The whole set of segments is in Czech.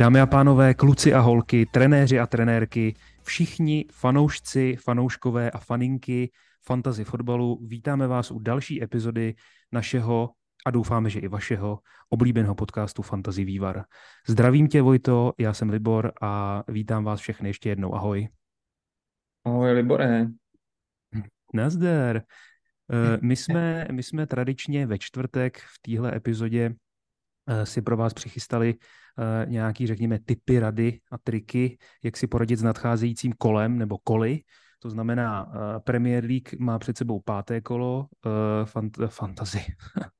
Dámy a pánové, kluci a holky, trenéři a trenérky, všichni fanoušci, fanouškové a faninky fantasy fotbalu, vítáme vás u další epizody našeho a doufáme, že i vašeho oblíbeného podcastu Fantasy Vývar. Zdravím tě, Vojto, já jsem Libor a vítám vás všechny ještě jednou. Ahoj. Ahoj, Libore. Nazdar. Eh, my jsme, my jsme tradičně ve čtvrtek v téhle epizodě si pro vás přichystali eh, nějaký, řekněme, typy rady a triky, jak si poradit s nadcházejícím kolem nebo koly. To znamená, Premier League má před sebou páté kolo, fant- fantasy.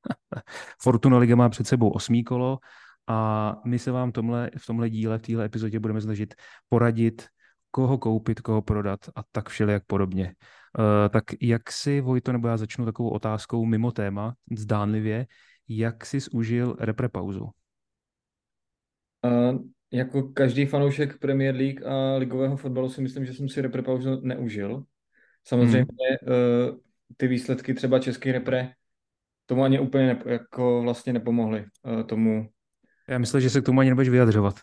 Fortuna Liga má před sebou osmý kolo a my se vám tomhle, v tomhle díle, v téhle epizodě budeme snažit poradit, koho koupit, koho prodat a tak všelijak podobně. Tak jak si, Vojto, nebo já začnu takovou otázkou mimo téma, zdánlivě, jak jsi užil reprepauzu? Uh, jako každý fanoušek Premier League a ligového fotbalu si myslím, že jsem si reprepauzu neužil. Samozřejmě hmm. uh, ty výsledky třeba český repre tomu ani úplně ne, jako vlastně nepomohly uh, tomu. Já myslím, že se k tomu ani nebudeš vyjadřovat.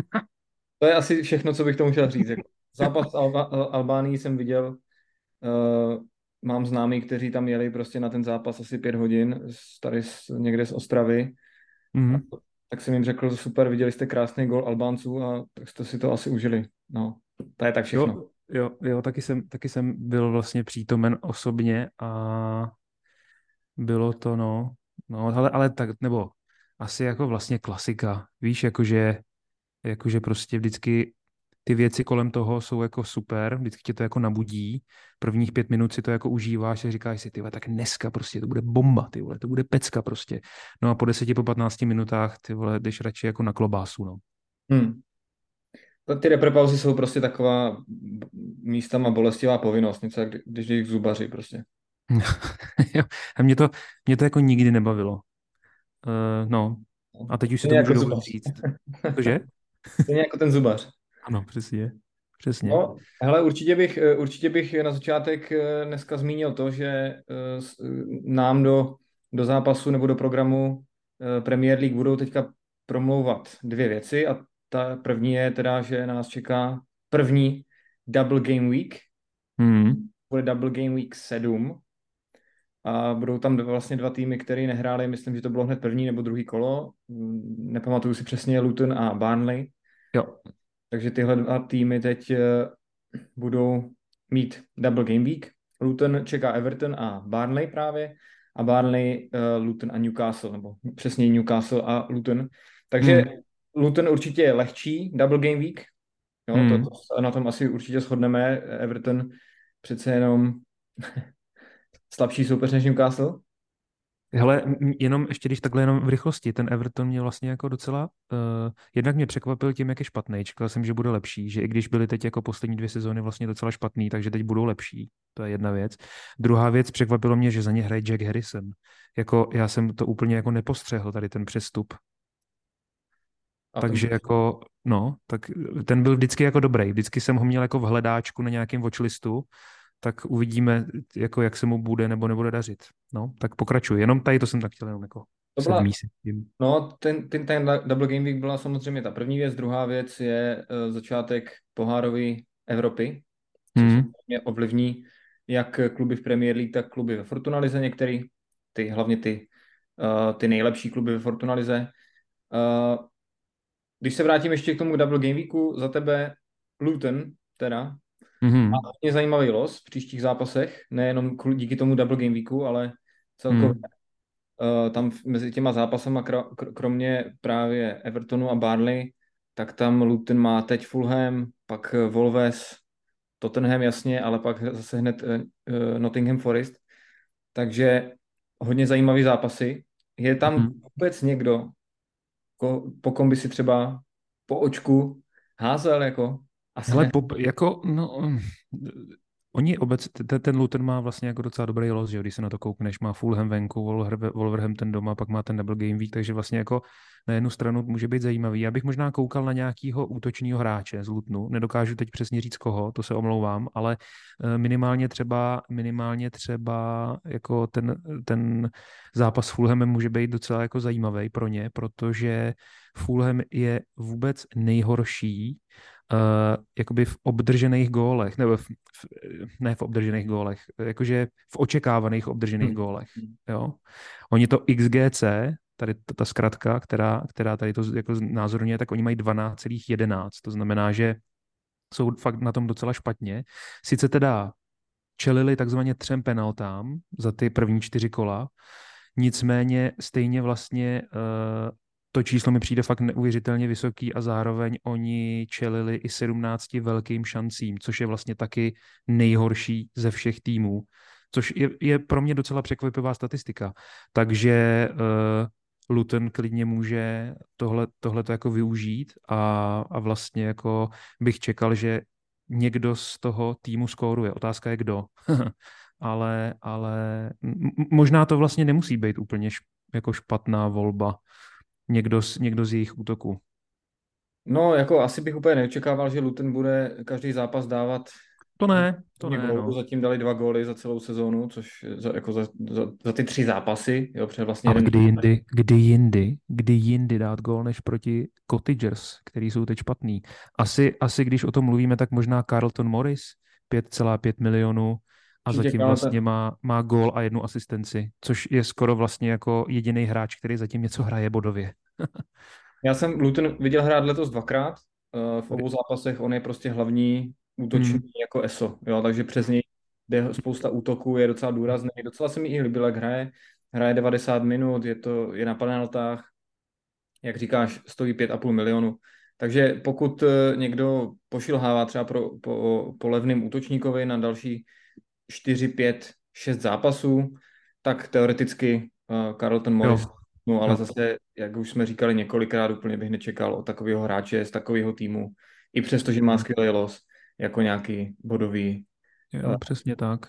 to je asi všechno, co bych tomu chtěl říct. Jako zápas Alba, Albánii jsem viděl, uh, mám známí, kteří tam jeli prostě na ten zápas asi pět hodin, tady z, někde z Ostravy. Mm-hmm. Tak jsem jim řekl, super, viděli jste krásný gol Albánců a tak jste si to asi užili. No, to je tak všechno. Jo, jo, jo taky, jsem, taky jsem byl vlastně přítomen osobně a bylo to, no, no ale, ale tak, nebo asi jako vlastně klasika, víš, jakože, jakože prostě vždycky ty věci kolem toho jsou jako super, vždycky tě to jako nabudí, prvních pět minut si to jako užíváš a říkáš si, ty tak dneska prostě to bude bomba, ty vole, to bude pecka prostě. No a po deseti, po patnácti minutách, ty vole, jdeš radši jako na klobásu, no. Hmm. Ty reprepauzy jsou prostě taková místama bolestivá povinnost, něco jak když jdeš k zubaři prostě. a mě to, mě to jako nikdy nebavilo. Uh, no, a teď už si to můžu jako říct. Cože? Stejně jako ten zubař. Ano, přesně. Přesně. No, hele, určitě bych, eh, určitě bych na začátek eh, dneska zmínil to, že eh, nám do, do zápasu nebo do programu Premier League budou teďka promlouvat dvě věci a ta první je teda, že nás čeká první double game week. Hmm. Bude double game week 7 a budou tam vlastně dva týmy, které nehrály, myslím, že to bylo hned první nebo druhý kolo, nepamatuju si přesně, Luton a Barnley. Jo. Takže tyhle dva týmy teď eh, budou mít double game week. Luton čeká Everton a Barnley právě a Barnley, uh, Luton a Newcastle, nebo přesně Newcastle a Luton. Takže hmm. Luton určitě je lehčí double game week. Jo, hmm. to, to, na tom asi určitě shodneme. Everton přece jenom slabší soupeř než Newcastle. Hele, jenom ještě když takhle jenom v rychlosti, ten Everton mě vlastně jako docela, uh, jednak mě překvapil tím, jak je špatný, čekal jsem, že bude lepší, že i když byly teď jako poslední dvě sezóny vlastně docela špatný, takže teď budou lepší, to je jedna věc. Druhá věc, překvapilo mě, že za ně hraje Jack Harrison. Jako já jsem to úplně jako nepostřehl, tady ten přestup. A takže jako, no, tak ten byl vždycky jako dobrý, vždycky jsem ho měl jako v hledáčku na nějakém watchlistu, tak uvidíme, jako jak se mu bude nebo nebude dařit. No, tak pokračuji. Jenom tady to jsem tak chtěl jenom jako to byla, no, ten, ten, ten Double Game Week byla samozřejmě ta první věc. Druhá věc je uh, začátek pohárové Evropy, což mm. mě ovlivní jak kluby v Premier League, tak kluby ve Fortuna Lize některý, ty, hlavně ty, uh, ty nejlepší kluby ve Fortuna Lize. Uh, když se vrátím ještě k tomu Double Game Weeku, za tebe Luton, teda, Mm-hmm. A hodně zajímavý los v příštích zápasech, nejenom díky tomu double game weeku, ale celkově mm. uh, tam mezi těma zápasama, kr- kromě právě Evertonu a Barley, tak tam Luton má teď Fulham, pak Wolves, Tottenham jasně, ale pak zase hned uh, Nottingham Forest. Takže hodně zajímavý zápasy. Je tam mm. vůbec někdo, ko, po kom by si třeba po očku házel jako asi Ale po, jako, no, oni obec, ten, ten Luton má vlastně jako docela dobrý los, že když se na to koukneš, má Fulham venku, Wolverhampton doma, pak má ten double game week, takže vlastně jako na jednu stranu může být zajímavý. Já bych možná koukal na nějakého útočního hráče z Lutnu, nedokážu teď přesně říct koho, to se omlouvám, ale eh, minimálně třeba, minimálně třeba jako ten, ten zápas s Fulhamem může být docela jako zajímavý pro ně, protože Fulham je vůbec nejhorší uh, jakoby v obdržených gólech, nebo v, v, ne v obdržených gólech, jakože v očekávaných obdržených hmm. gólech. Jo? Oni to XGC, tady ta, ta zkratka, která, která tady to jako názorně, tak oni mají 12,11, to znamená, že jsou fakt na tom docela špatně. Sice teda čelili takzvaně třem penaltám za ty první čtyři kola, nicméně stejně vlastně uh, to číslo mi přijde fakt neuvěřitelně vysoký a zároveň oni čelili i 17 velkým šancím, což je vlastně taky nejhorší ze všech týmů, což je, je pro mě docela překvapivá statistika. Takže uh, Luton klidně může tohle, tohle to jako využít a, a vlastně jako bych čekal, že někdo z toho týmu skóruje. Otázka je kdo. ale, ale možná to vlastně nemusí být úplně š, jako špatná volba někdo z, někdo z jejich útoků. No, jako asi bych úplně neočekával, že Luton bude každý zápas dávat to ne, to ne. No. Zatím dali dva góly za celou sezónu, což za, jako za, za, za ty tři zápasy. Jo, před vlastně Ale kdy jindy, kdy jindy, kdy jindy dát gól než proti Cottagers, který jsou teď špatný. Asi, asi když o tom mluvíme, tak možná Carlton Morris, 5,5 milionů a zatím vlastně má, má gól a jednu asistenci, což je skoro vlastně jako jediný hráč, který zatím něco hraje bodově. Já jsem Luton viděl hrát letos dvakrát. Eh, v obou zápasech on je prostě hlavní útočný hmm. jako ESO, jo, takže přes něj jde spousta útoků, je docela důrazný, docela se mi i líbil, jak hraje, hraje 90 minut, je to, je na penaltách, jak říkáš, stojí 5,5 milionu. Takže pokud eh, někdo pošilhává třeba pro, po, po levným útočníkovi na další 4, 5, 6 zápasů, tak teoreticky uh, Carlton Morris, jo. no ale jo. zase, jak už jsme říkali několikrát, úplně bych nečekal od takového hráče z takového týmu, i přesto, že má skvělý los, jako nějaký bodový... Jo, uh, přesně tak.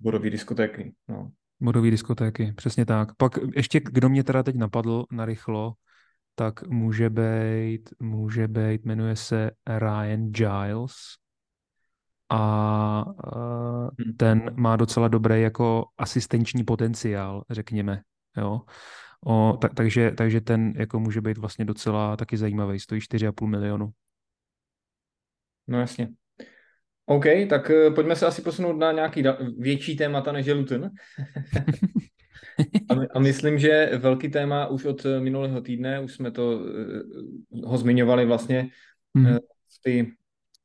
Bodový diskotéky, no. Bodový diskotéky, přesně tak. Pak ještě, kdo mě teda teď napadl na rychlo, tak může být, může být, jmenuje se Ryan Giles a uh, ten má docela dobrý jako asistenční potenciál, řekněme, jo. O, tak, takže, takže ten jako může být vlastně docela taky zajímavý, stojí 4,5 milionu. No jasně. OK, tak uh, pojďme se asi posunout na nějaký větší témata než je Luton. a, my, a myslím, že velký téma už od minulého týdne, už jsme to ho zmiňovali vlastně mm. v ty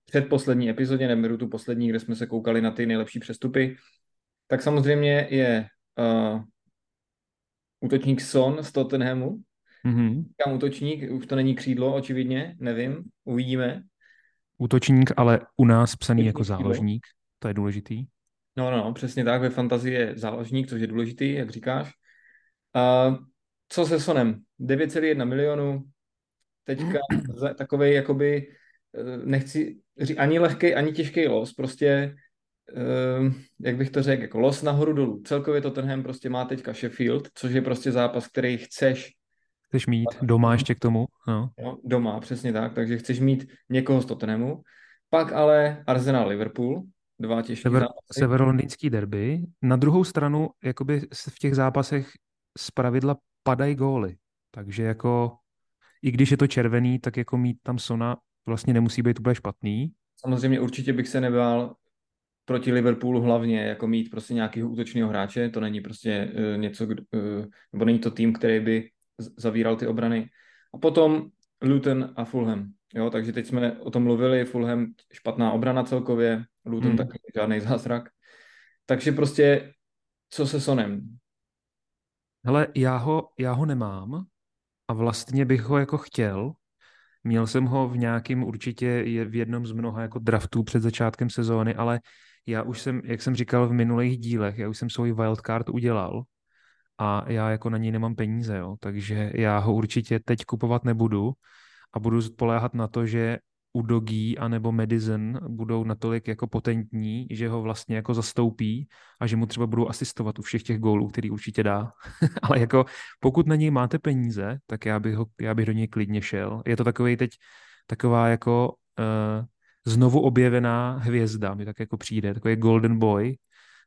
předposlední epizodě, neberu tu poslední, kde jsme se koukali na ty nejlepší přestupy, tak samozřejmě je uh, útočník Son z Tottenhamu. Mm-hmm. Kam útočník, už to není křídlo, očividně, nevím, uvidíme. Útočník, ale u nás psaný jako záložník, to je důležitý. No, no, no, přesně tak, ve fantazii je záložník, což je důležitý, jak říkáš. Uh, co se Sonem? 9,1 milionu, teďka takový jakoby, nechci říct, ani lehký, ani těžký los, prostě uh, jak bych to řekl, jako los nahoru dolů. Celkově Tottenham prostě má teďka Sheffield, což je prostě zápas, který chceš Chceš mít doma ještě k tomu? No. No, doma, přesně tak. Takže chceš mít někoho z Tottenhamu. Pak ale Arsenal Liverpool, dva těžké Sever, Severolondýnský derby. Na druhou stranu, jakoby v těch zápasech z pravidla padají góly. Takže jako, i když je to červený, tak jako mít tam Sona vlastně nemusí být úplně špatný. Samozřejmě určitě bych se nebál proti Liverpoolu hlavně jako mít prostě nějakého útočného hráče, to není prostě uh, něco, uh, nebo není to tým, který by zavíral ty obrany. A potom Luton a Fulham. Jo, takže teď jsme o tom mluvili, Fulham špatná obrana celkově, Luton hmm. taky žádný zázrak. Takže prostě, co se Sonem? Hele, já ho, já ho nemám a vlastně bych ho jako chtěl. Měl jsem ho v nějakým určitě v jednom z mnoha jako draftů před začátkem sezóny, ale já už jsem, jak jsem říkal v minulých dílech, já už jsem svůj wildcard udělal a já jako na něj nemám peníze, jo, takže já ho určitě teď kupovat nebudu a budu spoléhat na to, že Udogi anebo Madison budou natolik jako potentní, že ho vlastně jako zastoupí a že mu třeba budou asistovat u všech těch gólů, který určitě dá. Ale jako pokud na něj máte peníze, tak já bych, ho, já bych do něj klidně šel. Je to takový teď taková jako uh, znovu objevená hvězda, mi tak jako přijde, takový golden boy,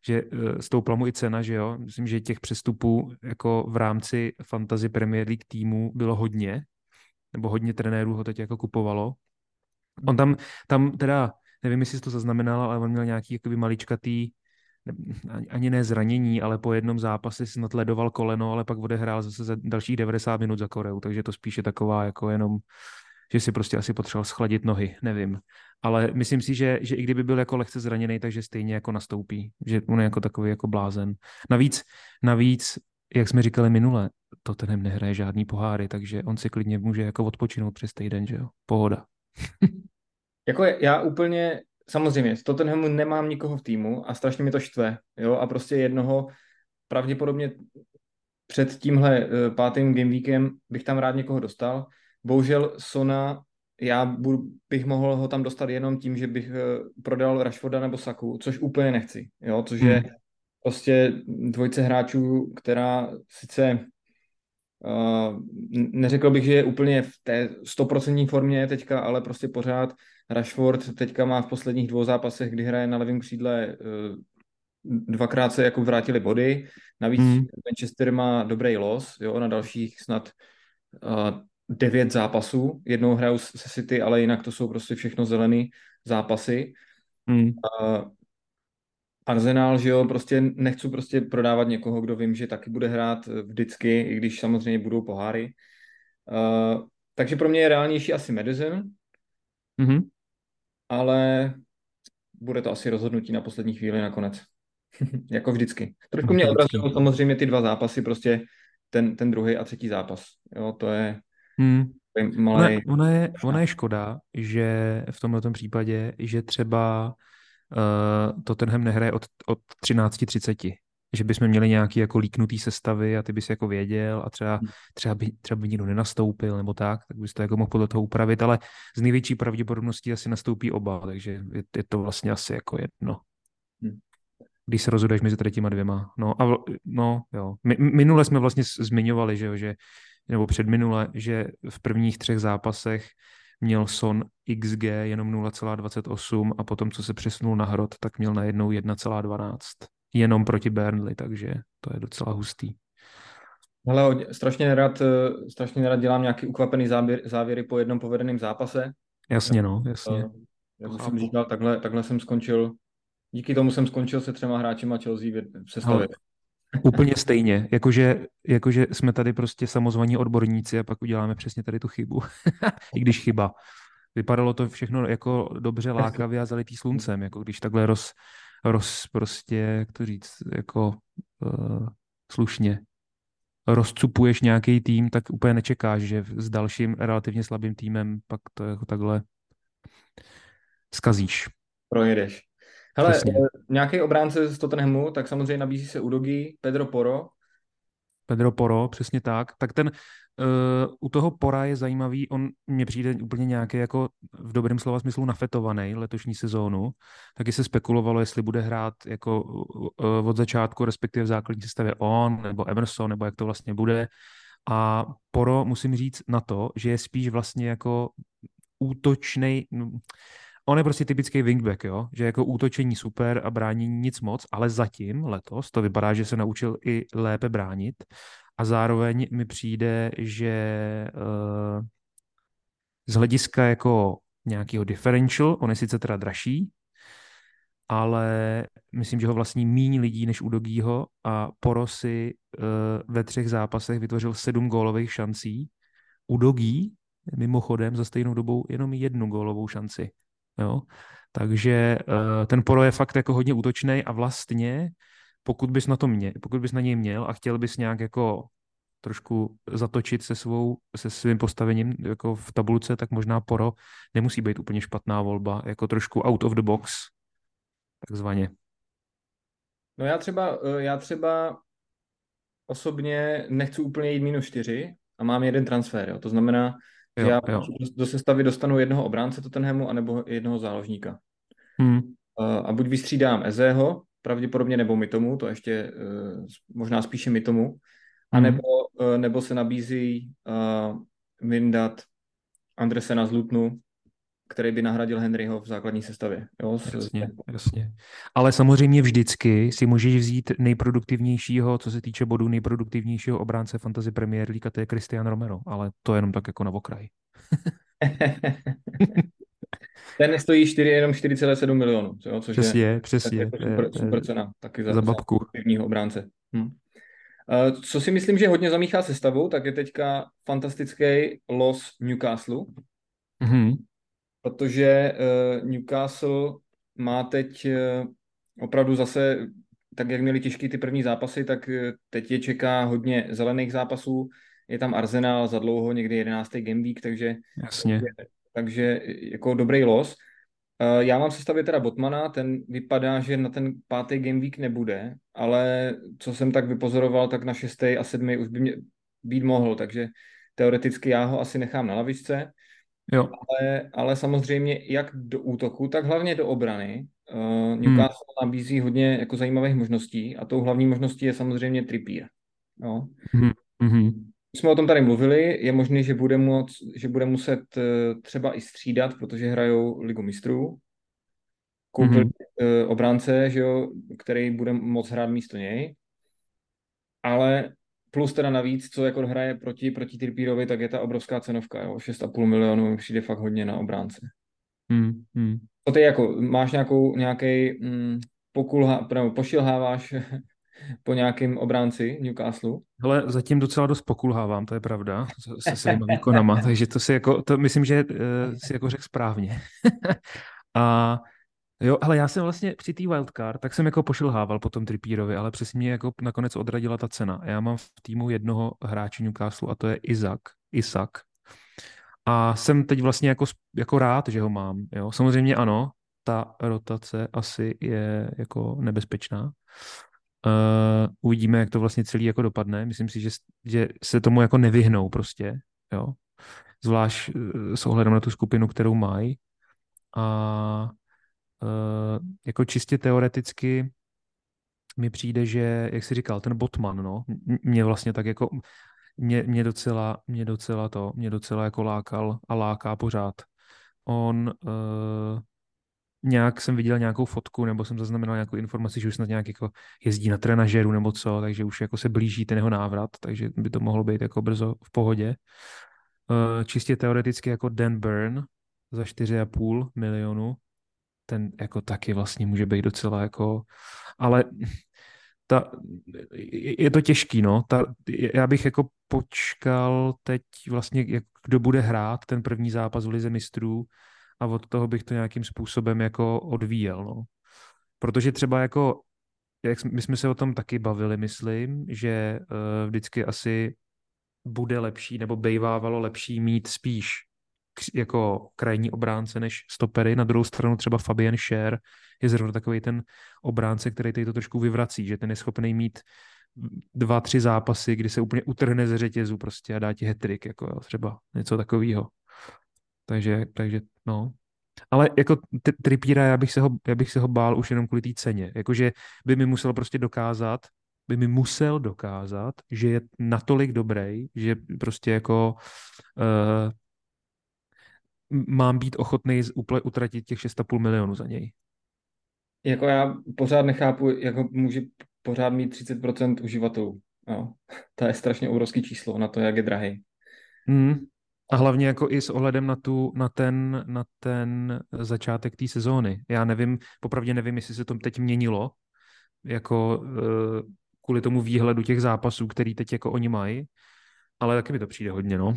že uh, stoupla mu i cena, že jo. Myslím, že těch přestupů jako v rámci fantasy Premier League týmu bylo hodně nebo hodně trenérů ho teď jako kupovalo. On tam, tam teda, nevím, jestli jsi to zaznamenal, ale on měl nějaký jakoby maličkatý, ani ne zranění, ale po jednom zápase si natledoval koleno, ale pak odehrál zase za dalších 90 minut za Koreu, takže to spíše taková jako jenom, že si prostě asi potřeboval schladit nohy, nevím. Ale myslím si, že, že i kdyby byl jako lehce zraněný, takže stejně jako nastoupí, že on je jako takový jako blázen. Navíc, navíc jak jsme říkali minule, Tottenham nehraje žádný poháry, takže on si klidně může jako odpočinout přes týden, že jo? Pohoda. jako já úplně, samozřejmě, z Tottenhamu nemám nikoho v týmu a strašně mi to štve, jo? A prostě jednoho pravděpodobně před tímhle uh, pátým gameweekem bych tam rád někoho dostal. Bohužel Sona, já bych mohl ho tam dostat jenom tím, že bych uh, prodal Rashforda nebo Saku, což úplně nechci, jo? Což hmm. je prostě dvojce hráčů, která sice neřekl bych, že je úplně v té stoprocentní formě teďka, ale prostě pořád Rashford teďka má v posledních dvou zápasech, kdy hraje na levém křídle, uh, dvakrát se jako vrátili body, navíc mm. Manchester má dobrý los, jo, na dalších snad uh, devět zápasů, jednou hrajou se City, ale jinak to jsou prostě všechno zelený zápasy. Mm. Arsenal, že jo, prostě nechci prostě prodávat někoho, kdo vím, že taky bude hrát vždycky, i když samozřejmě budou poháry. Uh, takže pro mě je reálnější asi Madison, mm-hmm. ale bude to asi rozhodnutí na poslední chvíli nakonec. jako vždycky. Trošku mě odrazilo samozřejmě ty dva zápasy, prostě ten, ten druhý a třetí zápas. Jo, to je, hmm. malý... ona, ona, je, ona je škoda, že v tomto případě, že třeba uh, Tottenham nehraje od, od 13.30, že bychom měli nějaký jako líknutý sestavy a ty bys jako věděl a třeba, hmm. třeba, by, třeba by nikdo nenastoupil nebo tak, tak bys to jako mohl podle toho upravit, ale z největší pravděpodobností asi nastoupí oba, takže je, je to vlastně asi jako jedno. Hmm. Když se rozhoduješ mezi těma dvěma. No a no, jo. My, minule jsme vlastně zmiňovali, že jo, že nebo předminule, že v prvních třech zápasech měl Son XG jenom 0,28 a potom, co se přesunul na hrot, tak měl najednou 1,12. Jenom proti Burnley, takže to je docela hustý. Hele, strašně nerad, eh, strašně nerad dělám nějaký ukvapený záběr, závěry po jednom povedeném zápase. Jasně, no, jasně. Jak jsem říkal, takhle, takhle jsem skončil, díky tomu jsem skončil se třema hráči a Chelsea v sestavě. Úplně stejně, jakože, jakože jsme tady prostě samozvaní odborníci a pak uděláme přesně tady tu chybu. I když chyba. Vypadalo to všechno jako dobře lákavě a zalitý sluncem, jako když takhle roz, roz prostě, jak to říct, jako uh, slušně rozcupuješ nějaký tým, tak úplně nečekáš, že s dalším relativně slabým týmem pak to jako takhle skazíš. Projedeš. Hele, Přesně. Eh, nějaký obránce z Tottenhamu, tak samozřejmě nabízí se Udogi, Pedro Poro. Pedro Poro, přesně tak. Tak ten uh, u toho Pora je zajímavý, on mně přijde úplně nějaký jako v dobrém slova smyslu nafetovaný letošní sezónu. Taky se spekulovalo, jestli bude hrát jako uh, od začátku, respektive v základní sestavě on, nebo Emerson, nebo jak to vlastně bude. A Poro musím říct na to, že je spíš vlastně jako útočný, no, On je prostě typický wingback, jo? že jako útočení super a bránění nic moc, ale zatím letos to vypadá, že se naučil i lépe bránit a zároveň mi přijde, že uh, z hlediska jako nějakého differential, on je sice teda dražší, ale myslím, že ho vlastní míň lidí než u Dogího a Porosy uh, ve třech zápasech vytvořil sedm gólových šancí. U Dogí mimochodem za stejnou dobou jenom jednu gólovou šanci. Jo? Takže uh, ten poro je fakt jako hodně útočný a vlastně pokud bys na to mě, pokud bys na něj měl a chtěl bys nějak jako trošku zatočit se, svou, se svým postavením jako v tabulce, tak možná Poro nemusí být úplně špatná volba, jako trošku out of the box, takzvaně. No já třeba, eh, já třeba osobně nechci úplně jít minus čtyři a mám jeden transfer, jo. to znamená, Jo, já jo. do sestavy dostanu jednoho obránce Tottenhamu anebo jednoho záložníka. Hmm. A buď vystřídám Ezeho, pravděpodobně nebo mi tomu, to ještě e, možná spíše mi tomu, hmm. anebo, e, nebo se nabízí uh, vyndat Andresena z Lutnu, který by nahradil Henryho v základní sestavě. Jo, jasně, jasně. Ale samozřejmě vždycky si můžeš vzít nejproduktivnějšího, co se týče bodů, nejproduktivnějšího obránce Fantasy Premier League, a to je Christian Romero, ale to je jenom tak jako na okraj. Ten stojí 4, jenom 4,7 milionů, jo, což přesně, je, přesně. Je super, super cena, taky za, za babku. Za obránce. Hm. Co si myslím, že hodně zamíchá sestavou, tak je teďka fantastický los Newcastle. Mm-hmm. Protože uh, Newcastle má teď uh, opravdu zase, tak jak měli těžké ty první zápasy, tak uh, teď je čeká hodně zelených zápasů. Je tam Arsenal za dlouho, někdy 11. game week, takže, Jasně. takže, takže jako dobrý los. Já mám sestavit teda Botmana, ten vypadá, že na ten pátý game week nebude, ale co jsem tak vypozoroval, tak na šestý a sedmý už by mě být mohl, takže teoreticky já ho asi nechám na lavičce. Jo. Ale, ale samozřejmě jak do útoku, tak hlavně do obrany. Uh, Newcastle hmm. nabízí hodně jako zajímavých možností a tou hlavní možností je samozřejmě Trippier. No. Hmm. Hmm. Jsme o tom tady mluvili, je možné, že bude, moc, že bude muset uh, třeba i střídat, protože hrajou Ligu mistrů. Koupil mm-hmm. uh, obránce, že jo, který bude moc hrát místo něj. Ale plus teda navíc, co jako hraje proti, proti Trippierovi, tak je ta obrovská cenovka, jo, 6,5 milionů přijde fakt hodně na obránce. Hmm, hmm. To ty jako, máš nějakou, nějaký mm, pokulha, nebo pošilháváš po nějakém obránci Newcastle? Ale zatím docela dost pokulhávám, to je pravda, se svými výkonama, takže to si jako, to myslím, že uh, si jako řekl správně. a Jo, ale já jsem vlastně při té wildcard, tak jsem jako pošilhával po tom Trippierovi, ale přesně jako nakonec odradila ta cena. Já mám v týmu jednoho hráče Newcastle a to je Isaac. Isak. A jsem teď vlastně jako, jako rád, že ho mám. Jo. Samozřejmě ano, ta rotace asi je jako nebezpečná. Uh, uvidíme, jak to vlastně celý jako dopadne. Myslím si, že, že se tomu jako nevyhnou prostě, jo. Zvlášť uh, s ohledem na tu skupinu, kterou mají. A Eh, jako čistě teoreticky mi přijde, že, jak jsi říkal, ten Botman, no, mě vlastně tak jako, mě, mě docela, mě docela to, mě docela jako lákal a láká pořád. On, uh, nějak jsem viděl nějakou fotku, nebo jsem zaznamenal nějakou informaci, že už snad nějak jako jezdí na trenažeru nebo co, takže už jako se blíží ten jeho návrat, takže by to mohlo být jako brzo v pohodě. Uh, čistě teoreticky jako Dan Burn za 4,5 milionu, ten jako taky vlastně může být docela jako, ale ta, je to těžký, no. Ta, já bych jako počkal teď vlastně, jak, kdo bude hrát ten první zápas v Lize mistrů a od toho bych to nějakým způsobem jako odvíjel, no. Protože třeba jako, jak my jsme se o tom taky bavili, myslím, že uh, vždycky asi bude lepší, nebo bejvávalo lepší mít spíš jako krajní obránce než stopery. Na druhou stranu třeba Fabian Scher je zrovna takový ten obránce, který tady to trošku vyvrací, že ten je schopný mít dva, tři zápasy, kdy se úplně utrhne ze řetězu prostě a dá ti hetrik, jako jo, třeba něco takového. Takže, takže no. Ale jako Tripíra, já bych, se ho, já bych se ho bál už jenom kvůli té ceně. Jakože by mi musel prostě dokázat, by mi musel dokázat, že je natolik dobrý, že prostě jako uh, mám být ochotný utratit těch 6,5 milionů za něj. Jako já pořád nechápu, jako může pořád mít 30% uživatelů. Jo. To je strašně obrovský číslo na to, jak je drahý. Mm. A hlavně jako i s ohledem na, tu, na, ten, na ten začátek té sezóny. Já nevím, popravdě nevím, jestli se to teď měnilo, jako uh, kvůli tomu výhledu těch zápasů, který teď jako oni mají, ale taky mi to přijde hodně, no.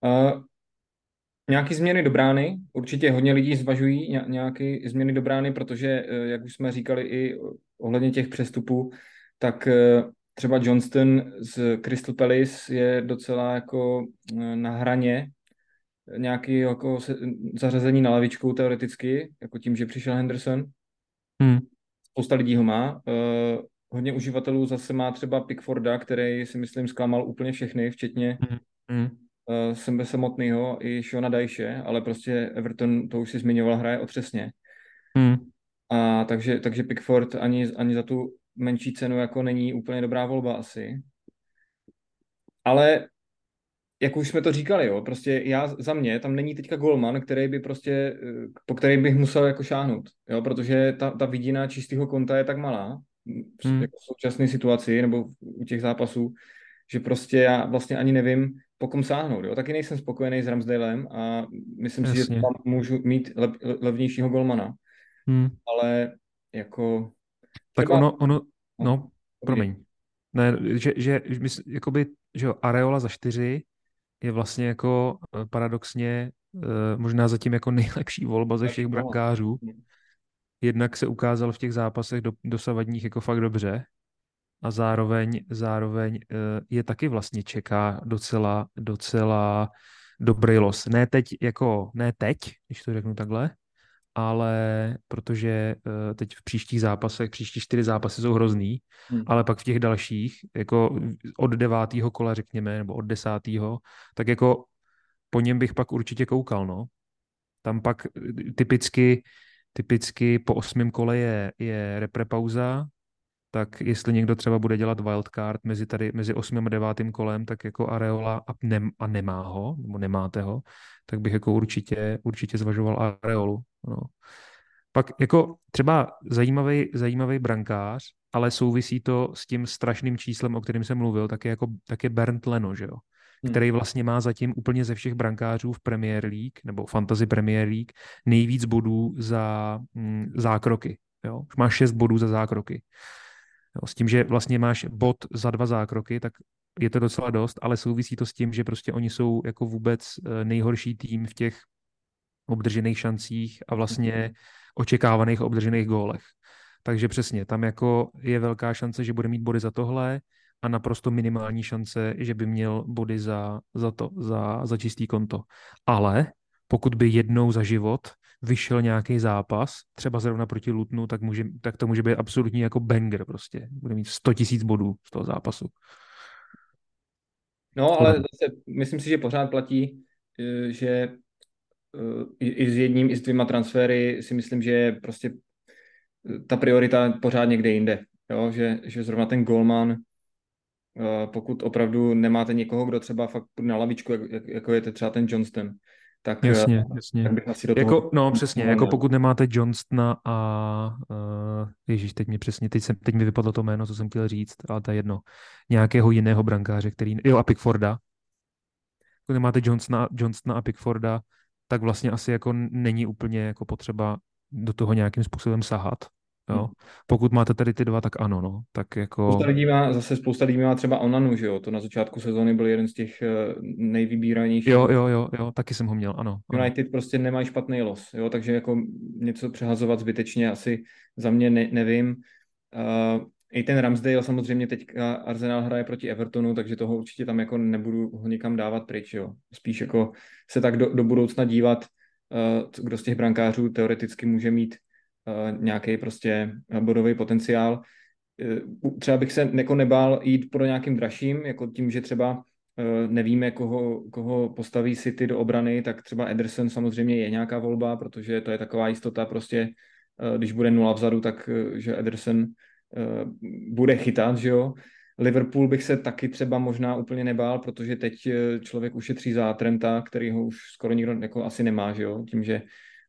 Uh, Nějaké změny do brány, určitě hodně lidí zvažují nějaké změny do brány, protože, eh, jak už jsme říkali i ohledně těch přestupů, tak eh, třeba Johnston z Crystal Palace je docela jako eh, na hraně nějaký jako zařazení na lavičku teoreticky, jako tím, že přišel Henderson. Hmm. Spousta lidí ho má. hodně uživatelů zase má třeba Pickforda, který si myslím zklamal úplně všechny, včetně hmm. Uh, sebe samotného i Shona Dajše, ale prostě Everton, to už si zmiňoval, hraje otřesně. Hmm. A takže, takže Pickford ani, ani za tu menší cenu jako není úplně dobrá volba asi. Ale jak už jsme to říkali, jo, prostě já za mě tam není teďka golman, který by prostě, eh, po který bych musel jako šáhnout, jo, protože ta, ta vidina čistého konta je tak malá hmm. jako v současné situaci nebo u těch zápasů, že prostě já vlastně ani nevím, po kom sáhnout. Jo? Taky nejsem spokojený s Ramsdalem a myslím Jasně. si, že tam můžu mít lev, levnějšího golmana. Hmm. Ale jako... Tak třeba... ono, ono, no, no promiň. Ne, že, že, jakoby, že jo, Areola za čtyři je vlastně jako eh, paradoxně eh, možná zatím jako nejlepší volba ze všech brankářů. Jednak se ukázal v těch zápasech do, dosavadních jako fakt dobře a zároveň, zároveň eh, je taky vlastně čeká docela, docela dobrý los. Ne teď, jako, ne teď, když to řeknu takhle, ale protože uh, teď v příštích zápasech, příští čtyři zápasy jsou hrozný, hmm. ale pak v těch dalších, jako od devátého kola řekněme, nebo od desátého, tak jako po něm bych pak určitě koukal, no. Tam pak eh, typicky, typicky po osmém kole je, je reprepauza, tak jestli někdo třeba bude dělat wildcard mezi tady, mezi osmým a devátým kolem, tak jako Areola a, nem, a nemá ho, nebo nemáte ho, tak bych jako určitě, určitě zvažoval Areolu. No. Pak jako třeba zajímavý, zajímavý brankář, ale souvisí to s tím strašným číslem, o kterém jsem mluvil, tak je, jako, tak je Bernd Leno, že jo? Hmm. který vlastně má zatím úplně ze všech brankářů v Premier League nebo Fantasy Premier League nejvíc bodů za mm, zákroky. Jo? Má šest bodů za zákroky. Jo? S tím, že vlastně máš bod za dva zákroky, tak je to docela dost, ale souvisí to s tím, že prostě oni jsou jako vůbec eh, nejhorší tým v těch obdržených šancích a vlastně mhm. očekávaných obdržených gólech. Takže přesně, tam jako je velká šance, že bude mít body za tohle a naprosto minimální šance, že by měl body za, za to, za, za čistý konto. Ale pokud by jednou za život vyšel nějaký zápas, třeba zrovna proti Lutnu, tak, může, tak to může být absolutní jako banger prostě. Bude mít 100 tisíc bodů z toho zápasu. No, ale zase myslím si, že pořád platí, eh, že eh, i s jedním, i s dvěma transfery si myslím, že je prostě eh, ta priorita pořád někde jinde. Jo? Že, že zrovna ten golman, pokud opravdu nemáte někoho, kdo třeba fakt na lavičku, jako je třeba ten Johnston, tak, jasně, jasně. tak bych asi do toho... Jako, no přesně, jako pokud nemáte Johnstona a uh, Ježíš, teď mi přesně, teď, jsem, teď mi vypadlo to jméno, co jsem chtěl říct, ale to je jedno. Nějakého jiného brankáře, který, jo a Pickforda. Pokud nemáte Johnstona, Johnstona a Pickforda, tak vlastně asi jako není úplně jako potřeba do toho nějakým způsobem sahat. Jo? Hmm. Pokud máte tady ty dva, tak ano, no. Tak jako... Spousta lidí má, zase spousta lidí má třeba Onanu, že jo? To na začátku sezóny byl jeden z těch eh, nejvybíranějších. Jo, jo, jo, jo, taky jsem ho měl, ano. ano. United prostě nemají špatný los, jo? Takže jako něco přehazovat zbytečně asi za mě ne, nevím. Uh, i ten Ramsdale samozřejmě teď Arsenal hraje proti Evertonu, takže toho určitě tam jako nebudu ho nikam dávat pryč, jo. Spíš jako se tak do, do budoucna dívat, uh, kdo z těch brankářů teoreticky může mít Eh, nějaký prostě bodový potenciál. Eh, třeba bych se jako nebál jít pro nějakým dražším, jako tím, že třeba eh, nevíme, koho, koho postaví City do obrany, tak třeba Ederson samozřejmě je nějaká volba, protože to je taková jistota prostě, když bude nula vzadu, tak že Ederson bude chytat, že jo. Liverpool bych se taky třeba možná úplně nebál, protože teď člověk ušetří za Trenta, který ho už skoro nikdo jako asi nemá, že jo, tím, že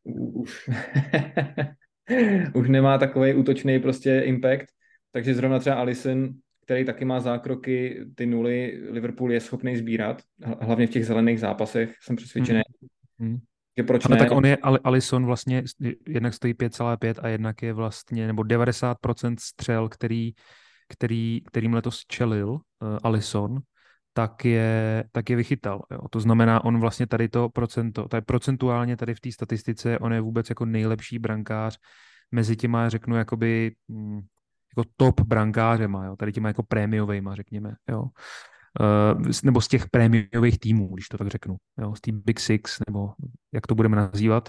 už už nemá takový útočný prostě impact, takže zrovna třeba Alison, který taky má zákroky, ty nuly, Liverpool je schopný sbírat, hlavně v těch zelených zápasech, jsem přesvědčený. Hmm. Že proč Ale ne? tak on je, Alison vlastně jednak stojí 5,5 a jednak je vlastně, nebo 90% střel, který, který, kterým letos čelil uh, Alison, tak je, tak je vychytal. Jo. To znamená, on vlastně tady to procento, tady procentuálně tady v té statistice, on je vůbec jako nejlepší brankář mezi těma, řeknu, jakoby mm, jako top brankářema, jo. tady těma jako prémiovejma, řekněme, jo. Uh, nebo z těch prémiových týmů, když to tak řeknu, jo. z té Big Six, nebo jak to budeme nazývat.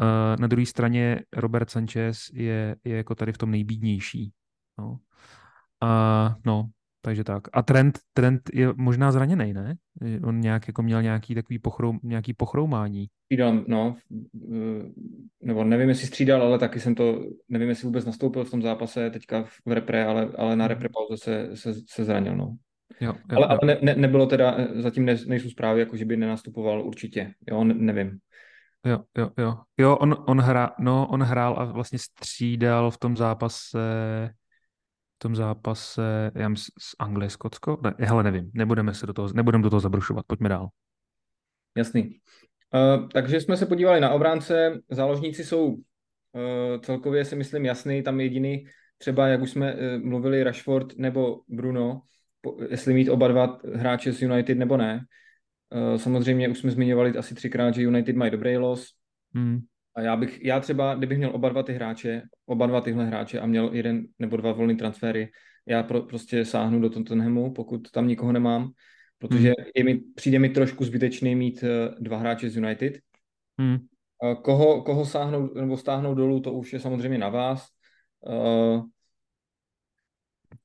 Uh, na druhé straně Robert Sanchez je, je jako tady v tom nejbídnější. No. A no, takže tak. A trend, trend je možná zraněný, ne? On nějak jako měl nějaký takový pochroum, nějaký pochroumání. Střídal, no. Nebo nevím, jestli střídal, ale taky jsem to, nevím, jestli vůbec nastoupil v tom zápase teďka v repre, ale, ale na repre pauze se, se, se zranil, no. Jo, jo, ale, jo. ale ne, ne, nebylo teda, zatím ne, nejsou zprávy, jako že by nenastupoval určitě, jo, ne, nevím. Jo, jo, jo. Jo, on, on, hra, no, on hrál a vlastně střídal v tom zápase tom zápase, já myslím, z Anglie, Skotsko? Ne, hele, nevím, nebudeme se do toho, nebudeme do toho zabrušovat, pojďme dál. Jasný. Uh, takže jsme se podívali na obránce, záložníci jsou uh, celkově si myslím jasný, tam jediný třeba, jak už jsme uh, mluvili, Rashford nebo Bruno, po, jestli mít oba dva hráče z United nebo ne. Uh, samozřejmě už jsme zmiňovali asi třikrát, že United mají dobrý los. Hmm. A já bych, já třeba, kdybych měl oba dva ty hráče, oba dva tyhle hráče a měl jeden nebo dva volné transfery, já pro, prostě sáhnu do Tottenhamu, pokud tam nikoho nemám, protože hmm. je mi, přijde mi trošku zbytečný mít uh, dva hráče z United. Hmm. Uh, koho, koho sáhnout nebo stáhnout dolů, to už je samozřejmě na vás. Uh,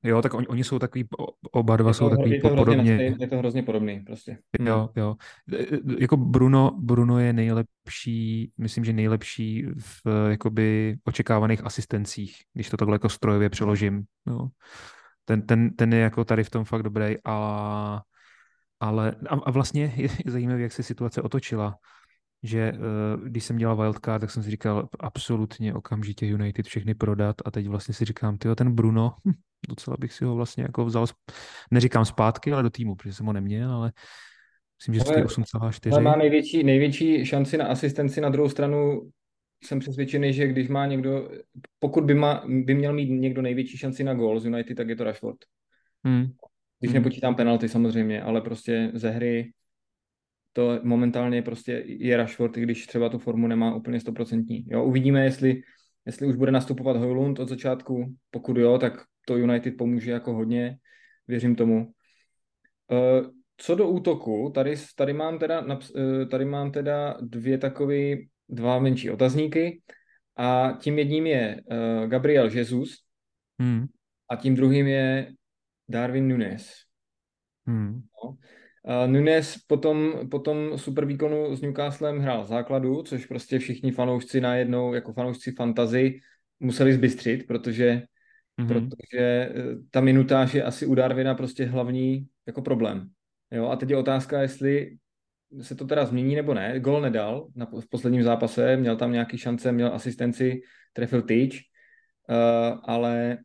Jo, tak oni, oni jsou takový, oba dva jsou takový je to podobně. Hrozně, je to hrozně podobný prostě. Jo, jo. E, e, jako Bruno, Bruno je nejlepší, myslím, že nejlepší v jakoby očekávaných asistencích, když to takhle jako strojově přeložím. Jo. Ten, ten, ten je jako tady v tom fakt dobrý a ale a, a vlastně je, zajímavé, jak se situace otočila že uh, když jsem dělal wildcard, tak jsem si říkal absolutně okamžitě United všechny prodat a teď vlastně si říkám, tyjo, ten Bruno, hm, docela bych si ho vlastně jako vzal, neříkám zpátky, ale do týmu, protože jsem ho neměl, ale myslím, že stojí 8,4. Ale má největší, největší šanci na asistenci na druhou stranu jsem přesvědčený, že když má někdo, pokud by, má, by měl mít někdo největší šanci na gol z United, tak je to Rashford. Hmm. Když hmm. nepočítám penalty samozřejmě, ale prostě ze hry to momentálně prostě je Rashford, i když třeba tu formu nemá úplně stoprocentní. Jo, uvidíme, jestli, jestli už bude nastupovat Hojlund od začátku. Pokud jo, tak to United pomůže jako hodně. Věřím tomu. Eh, co do útoku, tady, tady, mám, teda, eh, tady mám teda dvě takové, dva menší otazníky. A tím jedním je uh, Gabriel Jesus hmm. a tím druhým je Darwin Nunes. Hmm. No. Nunes potom, potom super výkonu s Newcastlem hrál základu, což prostě všichni fanoušci najednou, jako fanoušci fantazy, museli zbystřit, protože, mm-hmm. protože eh, ta minutáž je asi u Darwina prostě hlavní jako problém. Jo, a teď je otázka, jestli se to teda změní nebo ne. Gol nedal na, v posledním zápase, měl tam nějaký šance, měl asistenci, trefil tyč, uh, ale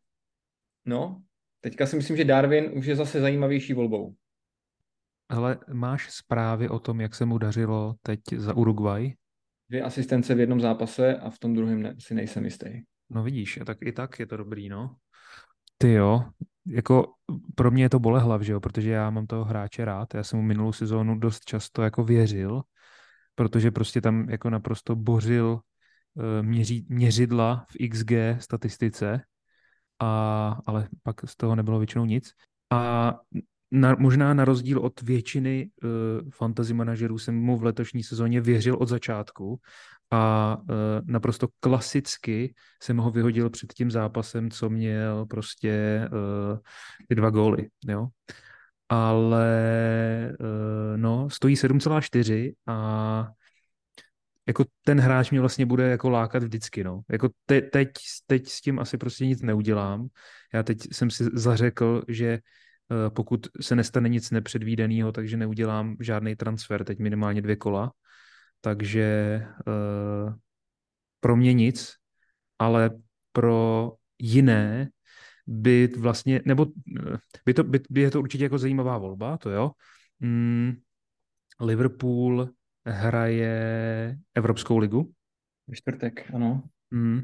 no, teďka si myslím, že Darwin už je zase zajímavější volbou. Ale máš zprávy o tom, jak se mu dařilo teď za Uruguay? Dvě asistence v jednom zápase a v tom druhém ne, si nejsem jistý. No vidíš, tak i tak je to dobrý, no. Ty jo, jako pro mě je to bolehlav, že jo, protože já mám toho hráče rád, já jsem mu minulou sezónu dost často jako věřil, protože prostě tam jako naprosto bořil uh, měří, měřidla v XG statistice, a, ale pak z toho nebylo většinou nic. A na, možná na rozdíl od většiny uh, fantasy manažerů jsem mu v letošní sezóně věřil od začátku a uh, naprosto klasicky jsem ho vyhodil před tím zápasem, co měl prostě uh, ty dva góly, jo. Ale uh, no, stojí 7,4 a jako ten hráč mě vlastně bude jako lákat vždycky, no. Jako te, teď, teď s tím asi prostě nic neudělám. Já teď jsem si zařekl, že pokud se nestane nic nepředvídaného, takže neudělám žádný transfer, teď minimálně dvě kola. Takže eh, pro mě nic, ale pro jiné by vlastně, nebo eh, by, to, by, by je to určitě jako zajímavá volba, to jo. Mm, Liverpool hraje Evropskou ligu. Ve čtvrtek, ano. Mm.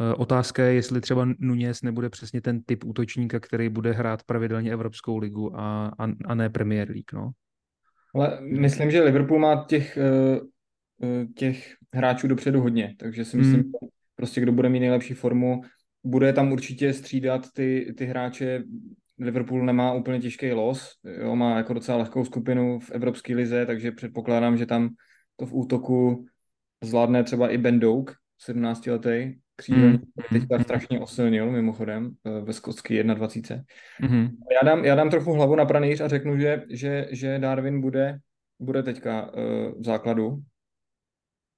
Eh, otázka je, jestli třeba Nunes nebude přesně ten typ útočníka, který bude hrát pravidelně Evropskou ligu a, a, a ne Premier League. No. Ale myslím, že Liverpool má těch, eh, eh, těch hráčů dopředu hodně, takže si myslím, hmm. prostě kdo bude mít nejlepší formu, bude tam určitě střídat ty, ty hráče. Liverpool nemá úplně těžký los, jo, má jako docela lehkou skupinu v Evropské lize, takže předpokládám, že tam to v útoku zvládne třeba i Ben Doak, 17 letý, křídelní mm. teďka strašně osilnil mimochodem eh, ve skotský 21. Mm. Já, dám, já dám trochu hlavu na pranýř a řeknu, že, že, že Darwin bude, bude teďka uh, v základu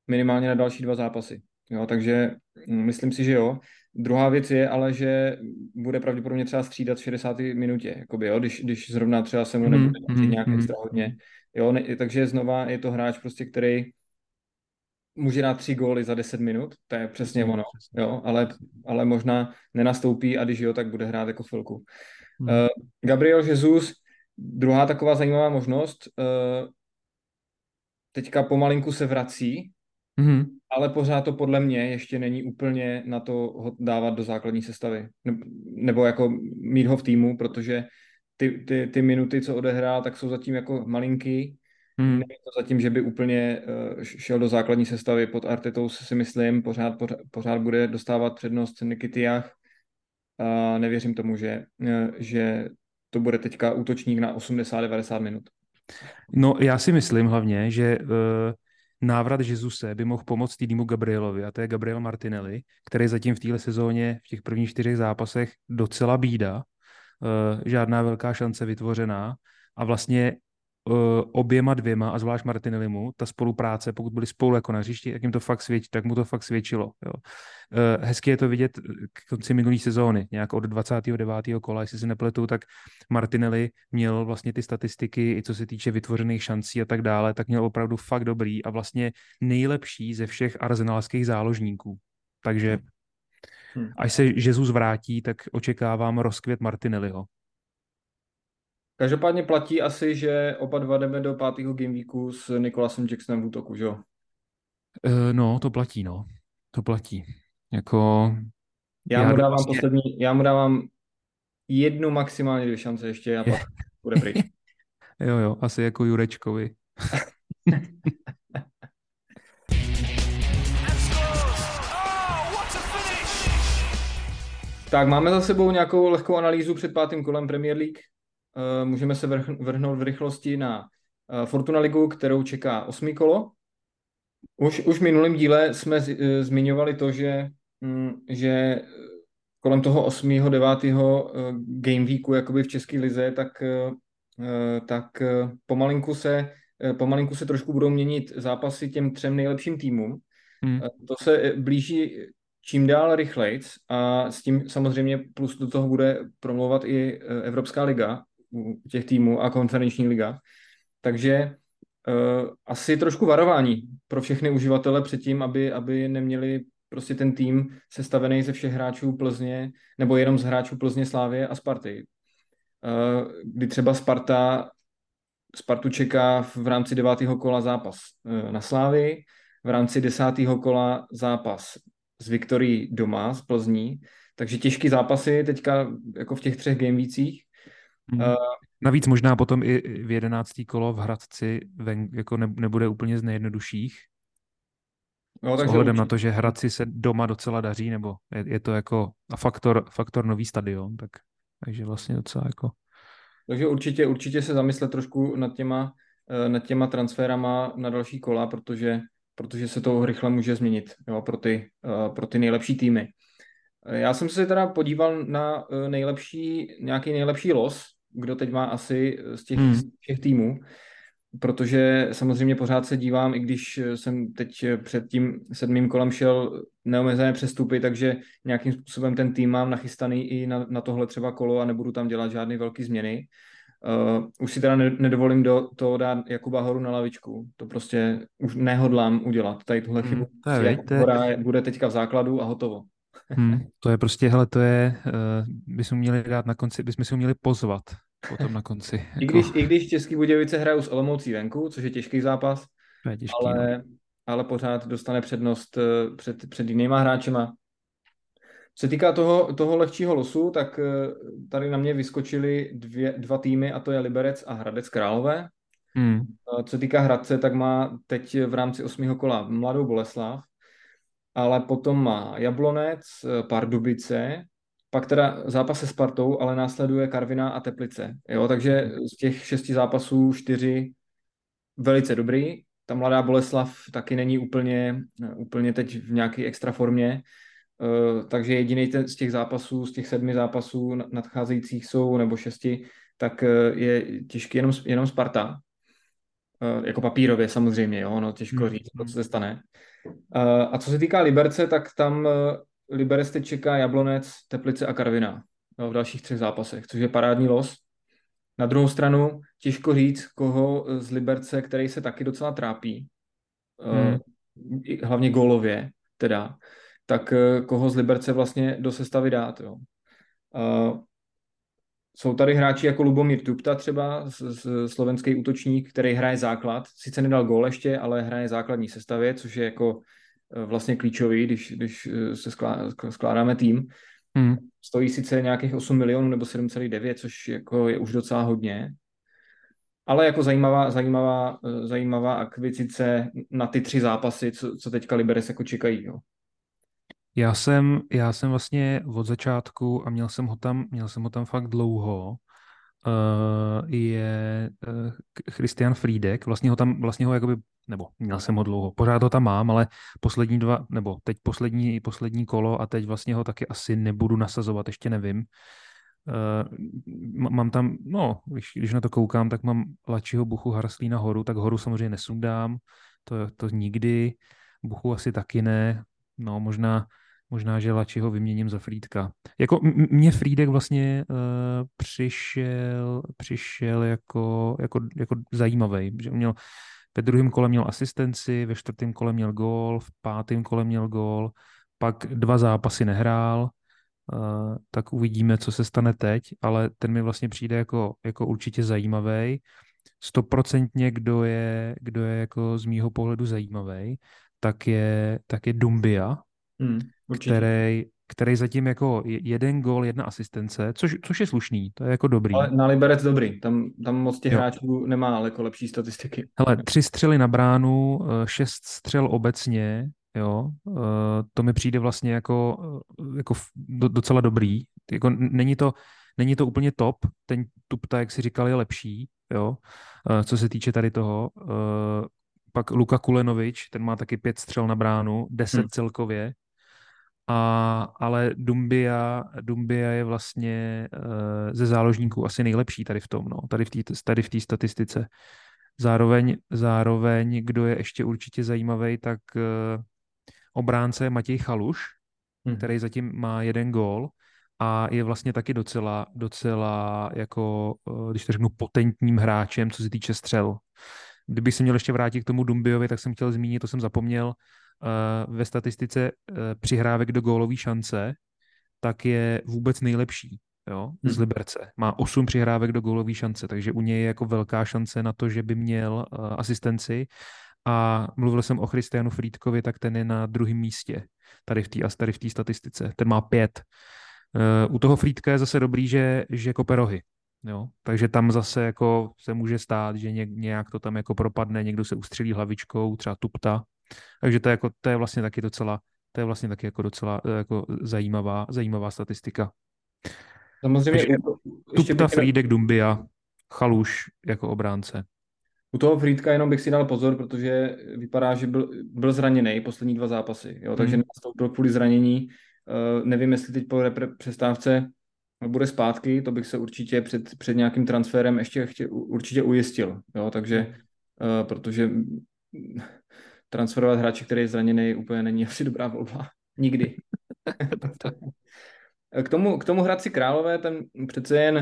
minimálně na další dva zápasy. Jo, takže hm, myslím si, že jo. Druhá věc je ale, že bude pravděpodobně třeba střídat v 60. minutě, jakoby, jo, když, když zrovna třeba se mu mhm, nebude mm, nějak mm, extra hodně. Jo, ne, takže znova je to hráč, prostě, který může dát tři góly za 10 minut, to je přesně ono, jo, ale, ale možná nenastoupí a když jo, tak bude hrát jako filku. Hmm. Uh, Gabriel Jesus, druhá taková zajímavá možnost, uh, teďka pomalinku se vrací, hmm. ale pořád to podle mě ještě není úplně na to ho dávat do základní sestavy, nebo jako mít ho v týmu, protože ty, ty, ty minuty, co odehrál, tak jsou zatím jako malinký, Hmm. Není to zatím, že by úplně uh, šel do základní sestavy pod Artetou, si myslím, pořád, pořád, pořád bude dostávat přednost Nikitiach. A nevěřím tomu, že, uh, že to bude teďka útočník na 80-90 minut. No já si myslím hlavně, že uh, návrat Jezuse by mohl pomoct týmu Gabrielovi a to je Gabriel Martinelli, který zatím v téhle sezóně v těch prvních čtyřech zápasech docela bída, uh, žádná velká šance vytvořená a vlastně oběma dvěma, a zvlášť Martinellimu, ta spolupráce, pokud byli spolu jako na hřišti, jak jim to fakt svědčí, tak mu to fakt svědčilo. Jo. Uh, hezky je to vidět k konci minulé sezóny, nějak od 29. kola, jestli si nepletu, tak Martinelli měl vlastně ty statistiky, i co se týče vytvořených šancí a tak dále, tak měl opravdu fakt dobrý a vlastně nejlepší ze všech arzenálských záložníků. Takže hmm. až se Jesus vrátí, tak očekávám rozkvět Martinelliho. Každopádně platí asi, že oba dva jdeme do pátého gameweeku s Nikolasem Jacksonem v útoku, že jo? Uh, no, to platí, no. To platí. Jako... Já, já mu dávám vlastně... poslední, já mu dávám jednu maximálně dvě šance ještě a pak bude pryč. jo, jo, asi jako Jurečkovi. tak máme za sebou nějakou lehkou analýzu před pátým kolem Premier League. Eh, můžeme se vrhnout v rychlosti na eh, Fortuna Ligu, kterou čeká osmý kolo. Už, už v minulém díle jsme z, eh, zmiňovali to, že, mm, že kolem toho 8. 9. game weeku jakoby v České lize, tak, tak pomalinku se pomalinku se trošku budou měnit zápasy těm třem nejlepším týmům. Hmm. To se blíží čím dál rychlejc a s tím samozřejmě plus do toho bude promlouvat i Evropská liga, těch týmů a konferenční liga. Takže uh, asi trošku varování pro všechny uživatele předtím, aby, aby neměli prostě ten tým sestavený ze všech hráčů Plzně, nebo jenom z hráčů Plzně, Slávě a Sparty. Uh, kdy třeba Sparta, Spartu čeká v rámci devátého kola zápas uh, na Slávy, v rámci desátého kola zápas s Viktorií doma, z Plzní, takže těžký zápasy teďka jako v těch třech gamevících Uh, Navíc možná potom i v jedenáctý kolo v Hradci ven, jako ne, nebude úplně z nejjednodušších. No, takže s ohledem určitě. na to, že Hradci se doma docela daří, nebo je, je to jako a faktor, faktor nový stadion, tak, takže vlastně docela jako... Takže určitě, určitě se zamyslet trošku nad těma, eh, nad těma transferama na další kola, protože, protože se to rychle může změnit jo, pro, ty, eh, pro ty nejlepší týmy. Já jsem se teda podíval na nejlepší, nějaký nejlepší los kdo teď má asi z těch, hmm. z těch týmů, protože samozřejmě pořád se dívám, i když jsem teď před tím sedmým kolem šel neomezené přestupy, takže nějakým způsobem ten tým mám nachystaný i na, na tohle třeba kolo a nebudu tam dělat žádné velké změny. Uh, už si teda nedovolím do toho dát Jakuba Horu na lavičku. To prostě už nehodlám udělat. Tady tuhle chybu. Hmm, to je, je... bude teďka v základu a hotovo. Hmm, to je prostě, hele, to je, uh, bychom měli dát na konci, bychom si měli pozvat potom na konci. Jako... I, když, I když Český Budějovice hrajou s Olomoucí venku, což je těžký zápas, je těžký, ale, no. ale pořád dostane přednost uh, před, před jinýma hráčema. Co se týká toho, toho lehčího losu, tak uh, tady na mě vyskočily dvě, dva týmy, a to je Liberec a Hradec Králové. Hmm. Co se týká Hradce, tak má teď v rámci osmého kola Mladou Boleslav, ale potom má Jablonec, eh, Pardubice, pak teda zápas se Spartou, ale následuje Karviná a Teplice. Jo, takže z těch šesti zápasů čtyři velice dobrý. Ta mladá Boleslav taky není úplně, eh, úplně teď v nějaké extra formě, uh, takže jediný z těch zápasů, z těch sedmi zápasů nadcházejících jsou, nebo šesti, tak uh, je těžký jenom, jenom Sparta. Jako papírově samozřejmě, jo, no těžko hmm. říct, co se stane. A co se týká Liberce, tak tam Liberec teď čeká Jablonec, Teplice a Karviná no, v dalších třech zápasech, což je parádní los. Na druhou stranu těžko říct, koho z Liberce, který se taky docela trápí, hmm. hlavně gólově teda, tak eh, koho z Liberce vlastně do sestavy dát, jo. Jsou tady hráči jako Lubomír Tupta třeba, slovenský útočník, který hraje základ. Sice nedal gól ještě, ale hraje základní sestavě, což je jako eh, vlastně klíčový, když, když eh, se skládáme tým. Hmm. Stojí sice nějakých 8 milionů nebo 7,9, což jako je už docela hodně. Ale jako zajímavá, zajímavá, eh, zajímavá akvicice na ty tři zápasy, co, co teďka Liberec jako čekají. Jo. Já jsem, já jsem vlastně od začátku a měl jsem ho tam, měl jsem ho tam fakt dlouho, uh, je uh, Christian Friedek, vlastně ho tam, vlastně ho jakoby, nebo měl jsem ho dlouho, pořád ho tam mám, ale poslední dva, nebo teď poslední, poslední kolo a teď vlastně ho taky asi nebudu nasazovat, ještě nevím. Uh, mám tam, no, když, když na to koukám, tak mám Lačiho Buchu Harslína Horu, tak Horu samozřejmě nesundám, to, to nikdy, Buchu asi taky ne, no možná Možná, že Lačiho vyměním za Frýdka. Jako mě Frýdek vlastně uh, přišel, přišel jako, jako, jako zajímavý, že měl ve druhém kole měl asistenci, ve čtvrtém kole měl gól, v pátém kole měl gól, pak dva zápasy nehrál, uh, tak uvidíme, co se stane teď, ale ten mi vlastně přijde jako, jako určitě zajímavý. Stoprocentně, kdo je, kdo je jako z mýho pohledu zajímavý, tak je, tak je Dumbia, hmm který, který zatím jako jeden gol, jedna asistence, což, což je slušný, to je jako dobrý. Ale na Liberec dobrý, tam, tam moc těch jo. hráčů nemá ale jako lepší statistiky. Hele, tři střely na bránu, eh, šest střel obecně, jo, eh, to mi přijde vlastně jako, eh, jako docela dobrý. Jako není to, není to úplně top, ten Tupta, jak si říkal, je lepší, jo, co se týče tady toho. Pak Luka Kulenovič, ten má taky pět střel na bránu, deset hmm. celkově, a, ale Dumbia, Dumbia je vlastně uh, ze záložníků asi nejlepší tady v tom, no, tady v té tady v té statistice. Zároveň, zároveň, kdo je ještě určitě zajímavý, tak uh, obránce je Matěj Chaluš, hmm. který zatím má jeden gól a je vlastně taky docela, docela jako, uh, když to řeknu, potentním hráčem, co se týče střel. Kdybych se měl ještě vrátit k tomu Dumbiovi, tak jsem chtěl zmínit, to jsem zapomněl, ve statistice uh, přihrávek do gólové šance, tak je vůbec nejlepší jo, z Liberce. Má 8 přihrávek do gólové šance, takže u něj je jako velká šance na to, že by měl uh, asistenci. A mluvil jsem o Christianu Frýdkovi, tak ten je na druhém místě tady v té tady v té statistice. Ten má pět. Uh, u toho Frýdka je zase dobrý, že, že kope rohy. Jo? Takže tam zase jako se může stát, že nějak to tam jako propadne, někdo se ustřelí hlavičkou, třeba tupta, takže to je, jako, to je vlastně taky docela, to je vlastně taky jako docela eh, jako zajímavá, zajímavá statistika. Samozřejmě. Takže, ještě Tupta, Frídek, Dumbia, Chaluš jako obránce. U toho Frýdka jenom bych si dal pozor, protože vypadá, že byl, byl zraněný poslední dva zápasy, jo, takže hmm. nastoupil kvůli zranění. Uh, nevím, jestli teď po repre- přestávce bude zpátky, to bych se určitě před, před nějakým transferem ještě chtě, určitě ujistil, jo, takže uh, protože transferovat hráče, který je zraněný, úplně není asi dobrá volba. Nikdy. k, tomu, k tomu Hradci Králové, ten přece jen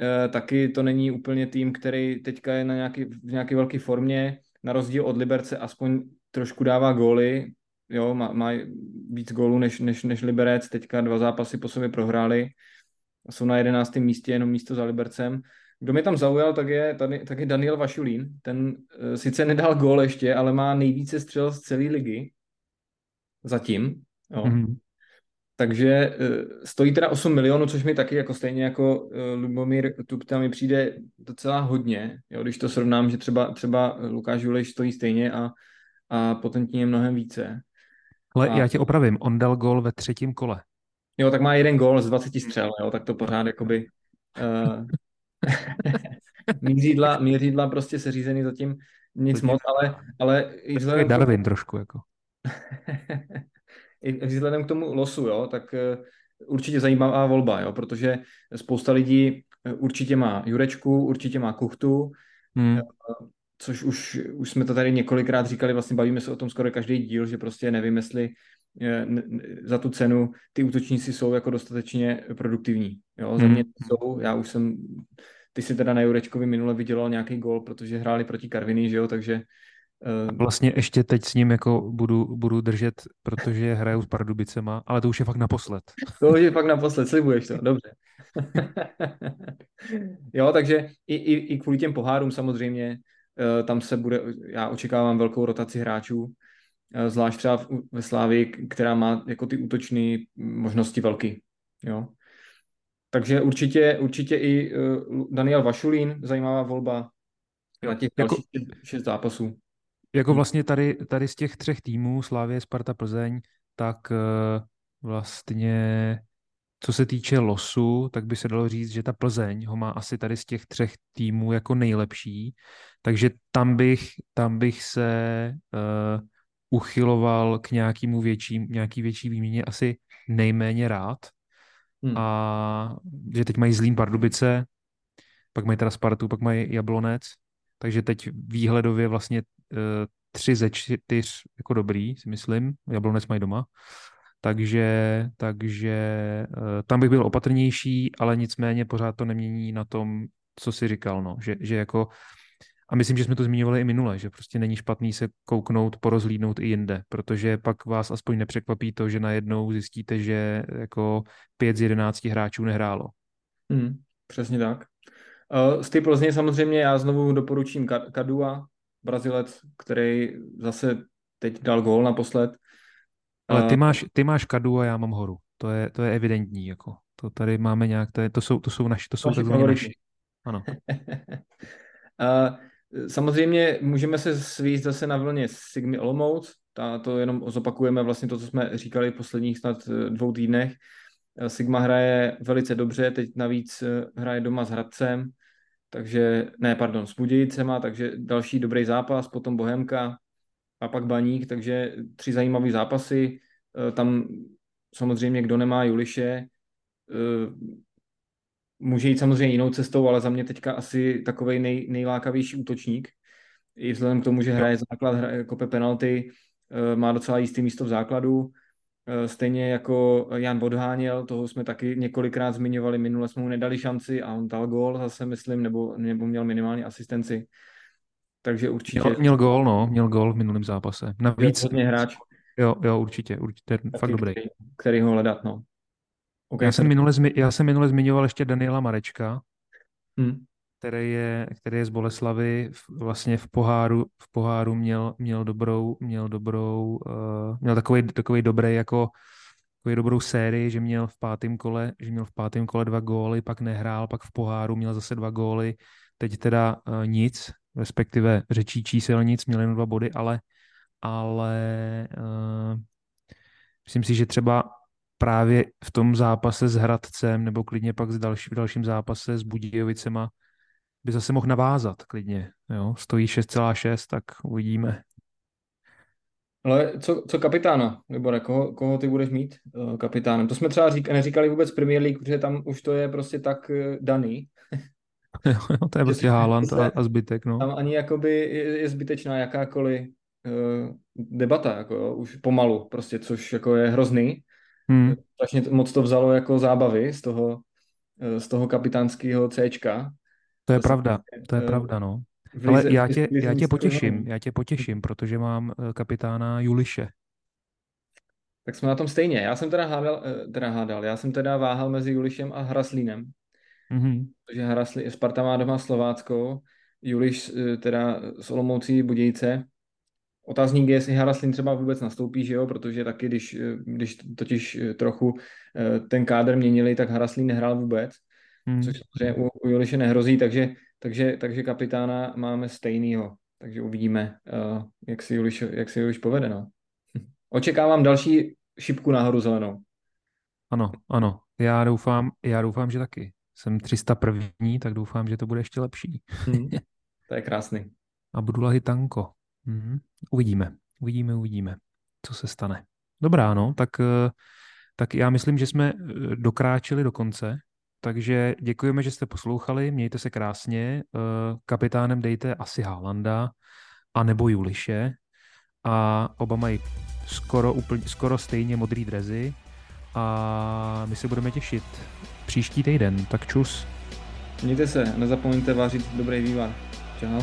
e, taky to není úplně tým, který teďka je na nějaký, v nějaké velké formě, na rozdíl od Liberce aspoň trošku dává góly, jo, má, má víc gólů než, než, než Liberec, teďka dva zápasy po sobě prohráli, jsou na jedenáctém místě, jenom místo za Libercem, kdo mě tam zaujal, tak je, tady, tak je Daniel Vašulín. Ten uh, sice nedal gól ještě, ale má nejvíce střel z celé ligy. Zatím. Jo. Mm-hmm. Takže uh, stojí teda 8 milionů, což mi taky jako stejně jako uh, Lubomír Tupta mi přijde docela hodně, jo, když to srovnám, že třeba, třeba Lukáš Juleš stojí stejně a, a potentně je mnohem více. Ale a... já tě opravím, on dal gól ve třetím kole. Jo, tak má jeden gól z 20 střel, jo, tak to pořád jakoby uh, mířidla, mířidla prostě seřízený zatím nic moc, ale, ale i vzhledem Darwin trošku jako. i vzhledem k tomu losu, jo, tak eh, určitě zajímavá volba, jo, protože spousta lidí eh, určitě má Jurečku, určitě má Kuchtu, hmm. Eh, což už, už jsme to tady několikrát říkali, vlastně bavíme se o tom skoro každý díl, že prostě nevím, jestli za tu cenu ty útočníci jsou jako dostatečně produktivní. Jo, za hmm. mě jsou, já už jsem, ty si teda na Jurečkovi minule vydělal nějaký gol, protože hráli proti Karviny, že jo, takže Vlastně ještě teď s ním jako budu, budu držet, protože hraju s Pardubicema, ale to už je fakt naposled. To už je fakt naposled, slibuješ to, dobře. jo, takže i, i, i kvůli těm pohárům samozřejmě, eh, tam se bude, já očekávám velkou rotaci hráčů, zvlášť třeba ve Slávii, která má jako ty útočné možnosti velký. Jo. Takže určitě, určitě i eh, Daniel Vašulín, zajímavá volba na těch jako, šest zápasů. Jako vlastně tady, tady z těch třech týmů, Slávě, Sparta, Plzeň, tak vlastně co se týče losu, tak by se dalo říct, že ta Plzeň ho má asi tady z těch třech týmů jako nejlepší, takže tam bych, tam bych se uh, uchyloval k nějakému větším, nějaký větší výměně asi nejméně rád. Hmm. A že teď mají Zlín Pardubice, pak mají teda Spartu, pak mají Jablonec, takže teď výhledově vlastně uh, tři ze čtyř jako dobrý, si myslím. Jablonec mají doma. Takže, takže eh, tam bych byl opatrnější, ale nicméně pořád to nemění na tom, co si říkal, no. že, že jako a myslím, že jsme to zmiňovali i minule, že prostě není špatný se kouknout, porozlídnout i jinde, protože pak vás aspoň nepřekvapí to, že najednou zjistíte, že jako pět z jedenácti hráčů nehrálo. Hmm, přesně tak. Uh, z té Plzně samozřejmě já znovu doporučím Kadua, Brazilec, který zase teď dal gól naposled. Ale ty máš, ty máš kadu a já mám horu. To je, to je evidentní. Jako. To tady máme nějak, to, je, to, jsou, to jsou naši, to jsou takzvaně naši. Ano. a samozřejmě můžeme se svíst zase na vlně Sigmy Olomouc, ta, to jenom zopakujeme vlastně to, co jsme říkali v posledních snad eh, dvou týdnech. Eh, Sigma hraje velice dobře, teď navíc eh, hraje doma s Hradcem, takže, ne, pardon, s Budějicema, takže další dobrý zápas, potom Bohemka, a pak Baník, takže tři zajímavé zápasy. Tam samozřejmě, kdo nemá Juliše, může jít samozřejmě jinou cestou, ale za mě teďka asi takový nej, nejlákavější útočník. I vzhledem k tomu, že hraje základ, hraje, kope penalty, eh, má docela jistý místo v základu. Stejně jako Jan Bodháněl, toho jsme taky několikrát zmiňovali, minule jsme mu nedali šanci a on dal gól zase, myslím, nebo, nebo měl minimálně asistenci. Takže určitě... Měl, měl gól, no, měl gól v minulém zápase. Navíc... Hodně hráč. Jo, jo, určitě, určitě, fakt dobrý. Který, který ho hledat, no. Okay, já, jsem minule, já jsem minule zmiňoval ještě Daniela Marečka, hmm. který, je, který je z Boleslavy, vlastně v poháru, v poháru měl, měl dobrou, měl dobrou, uh, měl takový, takový dobrý jako takový dobrou sérii, že měl v pátém kole, že měl v pátém kole dva góly, pak nehrál, pak v poháru měl zase dva góly, teď teda uh, nic, respektive řečí číselnic, měl jen dva body, ale, ale uh, myslím si, že třeba právě v tom zápase s Hradcem nebo klidně pak s další, v dalším zápase s Budějovicema by zase mohl navázat klidně. Jo? Stojí 6,6, tak uvidíme. Ale co, co kapitána, Libore, koho, koho ty budeš mít uh, kapitánem? To jsme třeba řík, neříkali vůbec Premier League, protože tam už to je prostě tak uh, daný. jo, to je prostě Haaland a, a zbytek, no. Tam ani jakoby je, je zbytečná jakákoliv uh, debata, jako jo, už pomalu, prostě, což jako je hrozný. Hmm. Strašně moc to vzalo jako zábavy z toho, uh, z toho kapitánského Cčka. To je to pravda, se, to je uh, pravda, no. Ale já tě, já tě potěším, já tě potěším, protože mám kapitána Juliše. Tak jsme na tom stejně. Já jsem teda hádal, teda hádal, já jsem teda váhal mezi Julišem a Hraslínem. Mm-hmm. Protože Hrasli, Sparta má doma Slovácko, Juliš eh, teda s Olomoucí Budějce. Otázník je, jestli Haraslin třeba vůbec nastoupí, že jo, protože taky, když, eh, když totiž eh, trochu ten kádr měnili, tak Haraslin nehrál vůbec, mm. což samozřejmě u, u Juliše nehrozí, takže, takže, takže kapitána máme stejnýho. Takže uvidíme, jak si Juliš, jak si Juliš povede. No. Očekávám další šipku nahoru zelenou. Ano, ano. Já doufám, já doufám, že taky jsem 301, tak doufám, že to bude ještě lepší. Hmm. To je krásný. A budu lahy tanko. Hmm. Uvidíme, uvidíme, uvidíme, co se stane. Dobrá, no, tak, eh, tak já myslím, že jsme eh, dokráčili do konce, takže děkujeme, že jste poslouchali, mějte se krásně, eh, kapitánem dejte asi Haalanda, anebo Juliše a oba mají skoro, úplně, skoro stejně modrý drezy a my se budeme těšit příští týden. Tak čus. Mějte se, nezapomeňte vařit dobrý vývar. Čau.